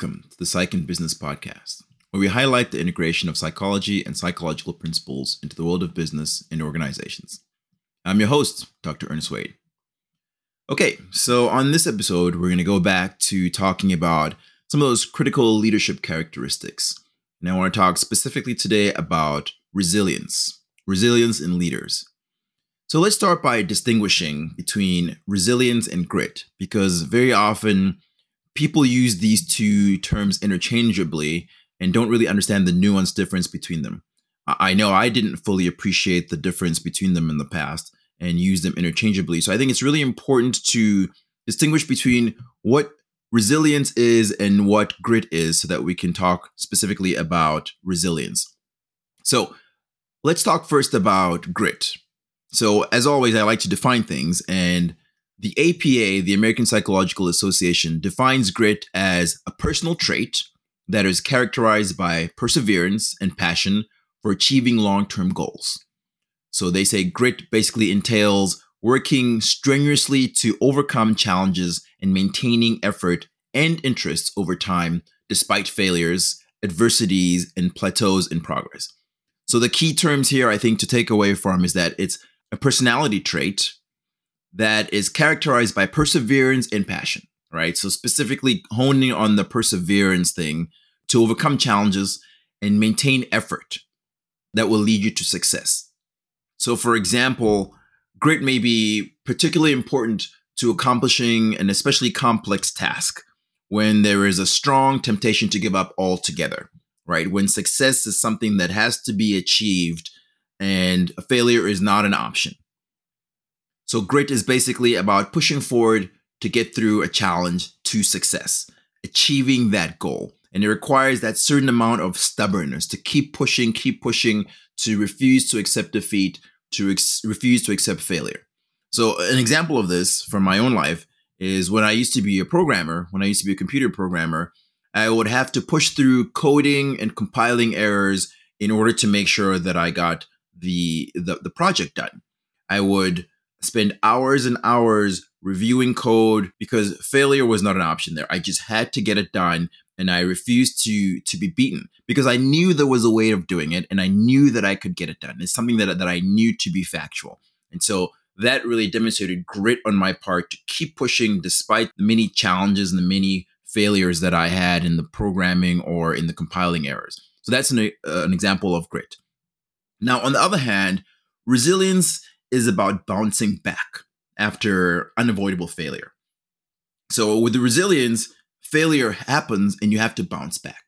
Welcome to the Psych in Business Podcast, where we highlight the integration of psychology and psychological principles into the world of business and organizations. I'm your host, Dr. Ernest Wayde. Okay, so on this episode, we're going to go back to talking about some of those critical leadership characteristics. And I want to talk specifically today about resilience, resilience in leaders. So let's start by distinguishing between resilience and grit, because very often people use these two terms interchangeably and don't really understand the nuanced difference between them. I know I didn't fully appreciate the difference between them in the past and use them interchangeably. So I think it's really important to distinguish between what resilience is and what grit is so that we can talk specifically about resilience. So let's talk first about grit. So, as always, I like to define things, and the APA, the American Psychological Association, defines grit as a personal trait that is characterized by perseverance and passion for achieving long term goals. So, they say grit basically entails working strenuously to overcome challenges and maintaining effort and interests over time despite failures, adversities, and plateaus in progress. So, the key terms here I think to take away from is that it's a personality trait that is characterized by perseverance and passion, right? So, specifically honing on the perseverance thing to overcome challenges and maintain effort that will lead you to success. So, for example, grit may be particularly important to accomplishing an especially complex task when there is a strong temptation to give up altogether, right? When success is something that has to be achieved and failure is not an option. So, grit is basically about pushing forward to get through a challenge to success, achieving that goal. And it requires that certain amount of stubbornness to keep pushing, keep pushing, to refuse to accept defeat, to ex- refuse to accept failure. So, an example of this from my own life is when I used to be a programmer, when I used to be a computer programmer, I would have to push through coding and compiling errors in order to make sure that I got the, the, the project done. I would spend hours and hours reviewing code because failure was not an option there. I just had to get it done and I refused to to be beaten because I knew there was a way of doing it and I knew that I could get it done. It's something that that I knew to be factual. And so that really demonstrated grit on my part to keep pushing despite the many challenges and the many failures that I had in the programming or in the compiling errors. So that's an, uh, an example of grit. Now, on the other hand, resilience is about bouncing back after unavoidable failure. So, with the resilience, failure happens and you have to bounce back.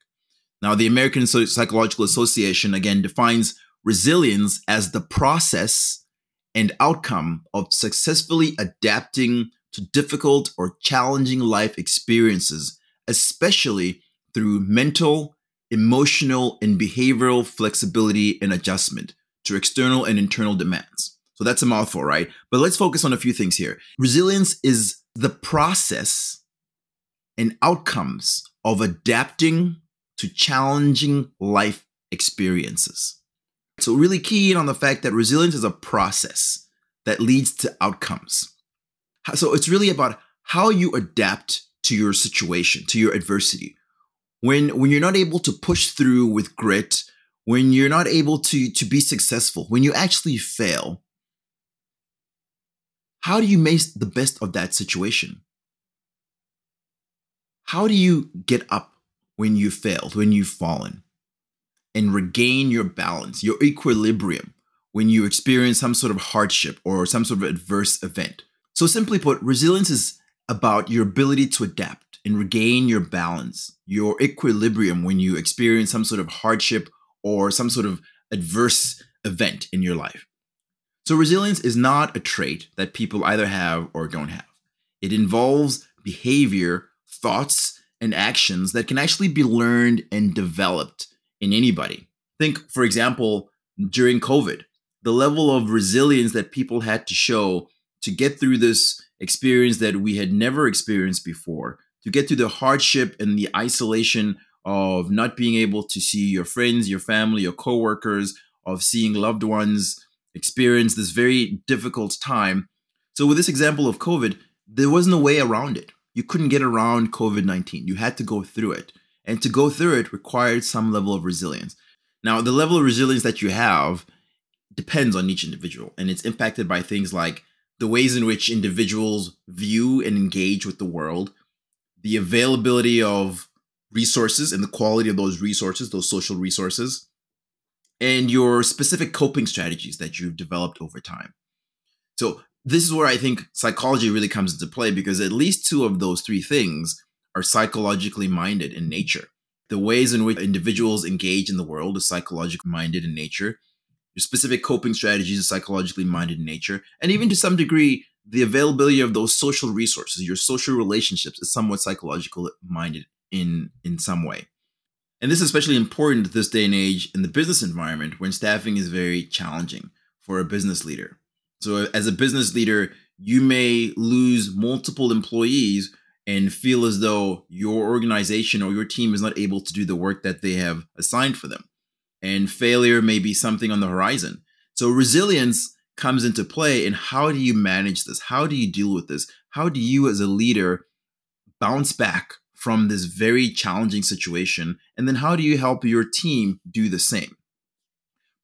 Now, the American Psychological Association again defines resilience as the process and outcome of successfully adapting to difficult or challenging life experiences, especially through mental, emotional, and behavioral flexibility and adjustment to external and internal demands. So that's a mouthful, right? But let's focus on a few things here. Resilience is the process and outcomes of adapting to challenging life experiences. So, really key in on the fact that resilience is a process that leads to outcomes. So, it's really about how you adapt to your situation, to your adversity. When, when you're not able to push through with grit, when you're not able to, to be successful, when you actually fail, how do you make the best of that situation? How do you get up when you failed, when you've fallen, and regain your balance, your equilibrium when you experience some sort of hardship or some sort of adverse event? So, simply put, resilience is about your ability to adapt and regain your balance, your equilibrium when you experience some sort of hardship or some sort of adverse event in your life. So, resilience is not a trait that people either have or don't have. It involves behavior, thoughts, and actions that can actually be learned and developed in anybody. Think, for example, during COVID, the level of resilience that people had to show to get through this experience that we had never experienced before, to get through the hardship and the isolation of not being able to see your friends, your family, your coworkers, of seeing loved ones experience this very difficult time. So, with this example of COVID, there wasn't a way around it. you couldn't get around COVID 19. You had to go through it. And to go through it required some level of resilience. Now, the level of resilience that you have depends on each individual, and it's impacted by things like the ways in which individuals view and engage with the world, the availability of resources and the quality of those resources, those social resources, and your specific coping strategies that you've developed over time. So, this is where I think psychology really comes into play because at least two of those three things are psychologically minded in nature. The ways in which individuals engage in the world is psychologically minded in nature. Your specific coping strategies are psychologically minded in nature. And even to some degree, the availability of those social resources, your social relationships, is somewhat psychological minded in, in some way. And this is especially important this day and age in the business environment when staffing is very challenging for a business leader. So, as a business leader, you may lose multiple employees and feel as though your organization or your team is not able to do the work that they have assigned for them. And failure may be something on the horizon. So, resilience comes into play. And how do you manage this? How do you deal with this? How do you, as a leader, bounce back from this very challenging situation? And then, how do you help your team do the same?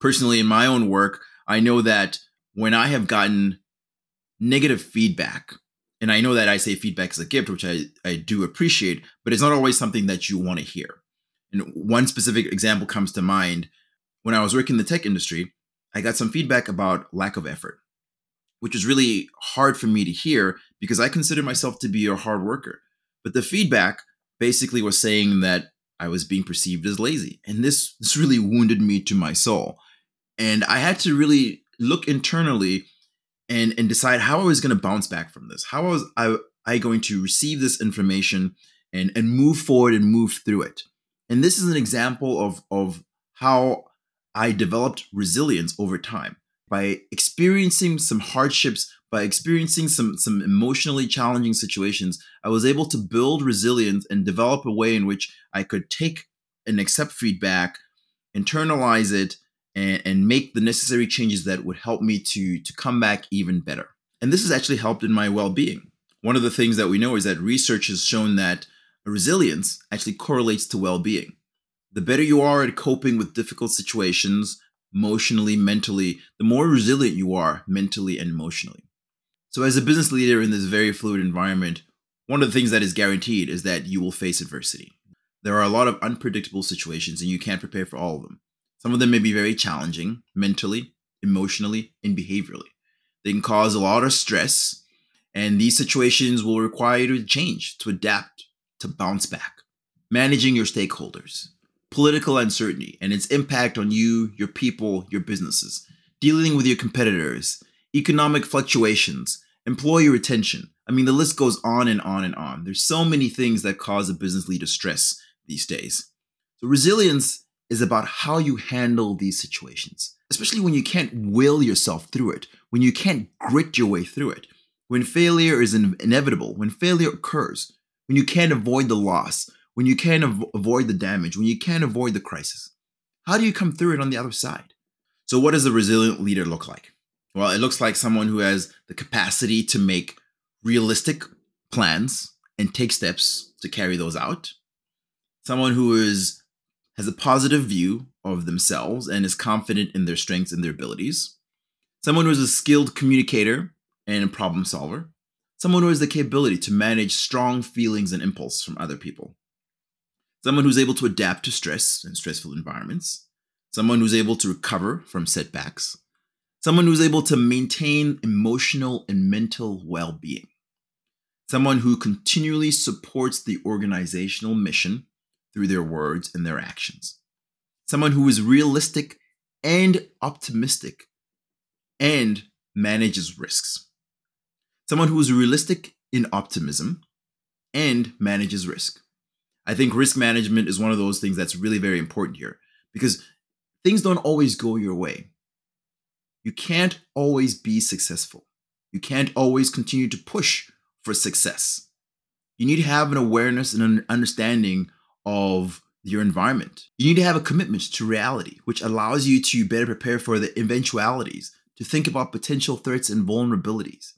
Personally, in my own work, I know that when I have gotten negative feedback, and I know that I say feedback is a gift, which I, I do appreciate, but it's not always something that you want to hear. And one specific example comes to mind. When I was working in the tech industry, I got some feedback about lack of effort, which was really hard for me to hear because I consider myself to be a hard worker. But the feedback basically was saying that I was being perceived as lazy. And this, this really wounded me to my soul. And I had to really look internally and and decide how I was going to bounce back from this. How was I I going to receive this information and and move forward and move through it. And this is an example of of how I developed resilience over time by experiencing some hardships, by experiencing some some emotionally challenging situations. I was able to build resilience and develop a way in which I could take and accept feedback, internalize it, and, and make the necessary changes that would help me to, to come back even better. And this has actually helped in my well being. One of the things that we know is that research has shown that resilience actually correlates to well being. The better you are at coping with difficult situations, emotionally, mentally, the more resilient you are mentally and emotionally. So, as a business leader in this very fluid environment, one of the things that is guaranteed is that you will face adversity. There are a lot of unpredictable situations, and you can't prepare for all of them. Some of them may be very challenging mentally, emotionally, and behaviorally. They can cause a lot of stress, and these situations will require you to change, to adapt, to bounce back. Managing your stakeholders, political uncertainty and its impact on you, your people, your businesses, dealing with your competitors, economic fluctuations, employee retention. I mean, the list goes on and on and on. There's so many things that cause a business leader stress these days. So, resilience is about how you handle these situations, especially when you can't will yourself through it, when you can't grit your way through it, when failure is inevitable, when failure occurs, when you can't avoid the loss, when you can't av- avoid the damage, when you can't avoid the crisis. How do you come through it on the other side? So, what does a resilient leader look like? Well, it looks like someone who has the capacity to make realistic plans and take steps to carry those out. Someone who is has a positive view of themselves and is confident in their strengths and their abilities. Someone who is a skilled communicator and a problem solver. Someone who has the capability to manage strong feelings and impulse from other people. Someone who's able to adapt to stress and stressful environments. Someone who's able to recover from setbacks. Someone who's able to maintain emotional and mental well being. Someone who continually supports the organizational mission through their words and their actions. Someone who is realistic and optimistic and manages risks. Someone who is realistic in optimism and manages risk. I think risk management is one of those things that's really very important here because things don't always go your way. You can't always be successful. You can't always continue to push for success. You need to have an awareness and an understanding of your environment. You need to have a commitment to reality, which allows you to better prepare for the eventualities, to think about potential threats and vulnerabilities.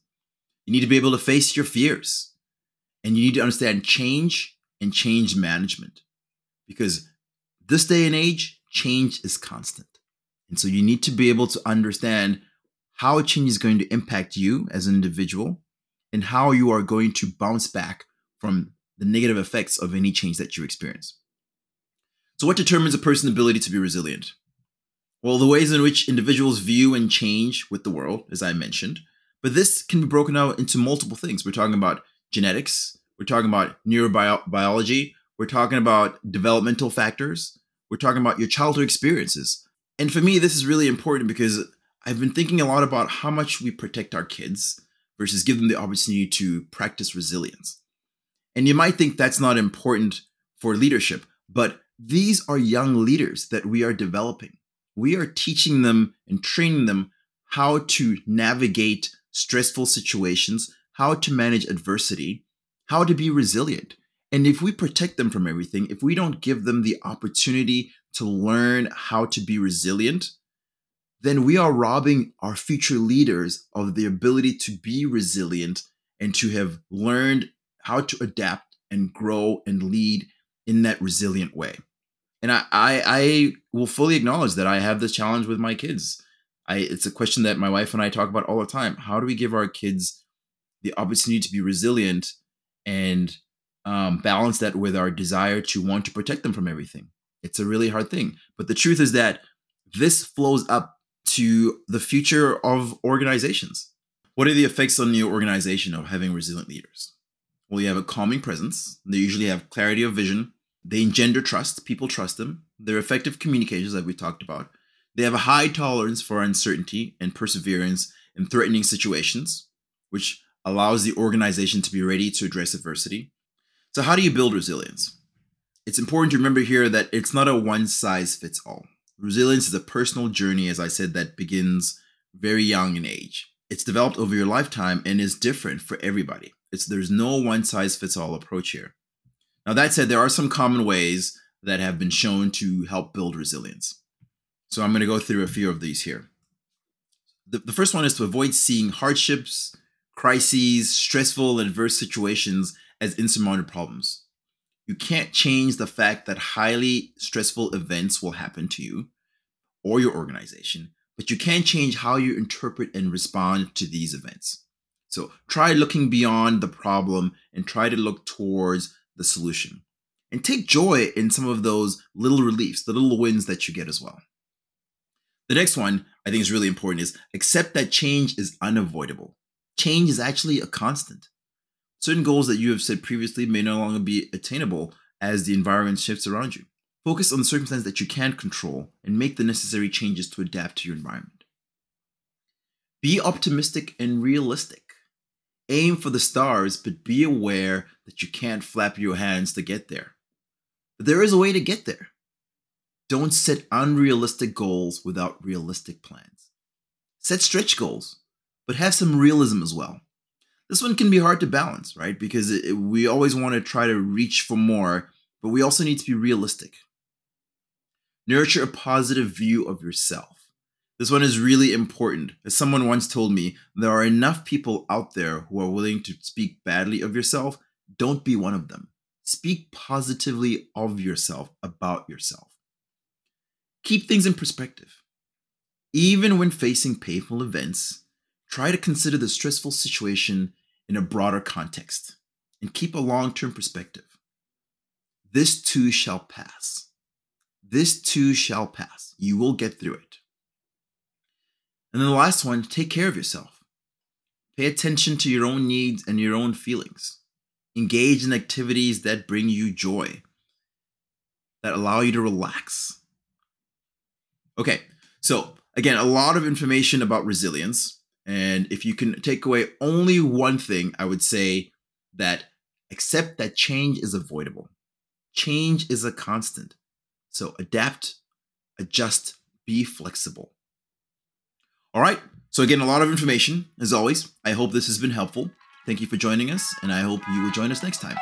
You need to be able to face your fears. And you need to understand change and change management because this day and age, change is constant. And so you need to be able to understand how change is going to impact you as an individual and how you are going to bounce back from the negative effects of any change that you experience. So, what determines a person's ability to be resilient? Well, the ways in which individuals view and change with the world, as I mentioned, but this can be broken out into multiple things. We're talking about genetics, we're talking about neurobiology, we're talking about developmental factors, we're talking about your childhood experiences. And for me, this is really important because I've been thinking a lot about how much we protect our kids versus give them the opportunity to practice resilience. And you might think that's not important for leadership, but these are young leaders that we are developing. We are teaching them and training them how to navigate stressful situations, how to manage adversity, how to be resilient. And if we protect them from everything, if we don't give them the opportunity to learn how to be resilient, then we are robbing our future leaders of the ability to be resilient and to have learned how to adapt and grow and lead in that resilient way and I, I, I will fully acknowledge that I have this challenge with my kids. I it's a question that my wife and I talk about all the time. How do we give our kids the opportunity to be resilient and um, balance that with our desire to want to protect them from everything? It's a really hard thing. But the truth is that this flows up to the future of organizations. What are the effects on your organization of having resilient leaders? Well, you have a calming presence. They usually have clarity of vision, they engender trust. People trust them. They're effective communicators, like we talked about. They have a high tolerance for uncertainty and perseverance in threatening situations, which allows the organization to be ready to address adversity. So, how do you build resilience? It's important to remember here that it's not a one size fits all. Resilience is a personal journey, as I said, that begins very young in age. It's developed over your lifetime and is different for everybody. It's there's no one size fits all approach here. Now, that said, there are some common ways that have been shown to help build resilience. So I'm going to go through a few of these here. The, the first one is to avoid seeing hardships, crises, stressful, adverse situations as insurmountable problems. You can't change the fact that highly stressful events will happen to you or your organization, but you can change how you interpret and respond to these events. So try looking beyond the problem and try to look towards the solution. And take joy in some of those little reliefs, the little wins that you get as well. The next one I think is really important is accept that change is unavoidable. Change is actually a constant. Certain goals that you have said previously may no longer be attainable as the environment shifts around you. Focus on the circumstances that you can control and make the necessary changes to adapt to your environment. Be optimistic and realistic aim for the stars, but be aware that you can't flap your hands to get there. But there is a way to get there. Don't set unrealistic goals without realistic plans. Set stretch goals, but have some realism as well. This one can be hard to balance, right? Because it, we always want to try to reach for more, but we also need to be realistic. Nurture a positive view of yourself. This one is really important. As someone once told me, there are enough people out there who are willing to speak badly of yourself. Don't be one of them. Speak positively of yourself, about yourself. Keep things in perspective. Even when facing painful events, try to consider the stressful situation in a broader context and keep a long term perspective. This too shall pass. This too shall pass. You will get through it. And then the last one, take care of yourself. Pay attention to your own needs and your own feelings. Engage in activities that bring you joy, that allow you to relax. Okay, so again, a lot of information about resilience. And if you can take away only one thing, I would say that accept that change is avoidable. Change is a constant. So adapt, adjust, be flexible. All right. So, again, a lot of information as always. I hope this has been helpful. Thank you for joining us, and I hope you will join us next time.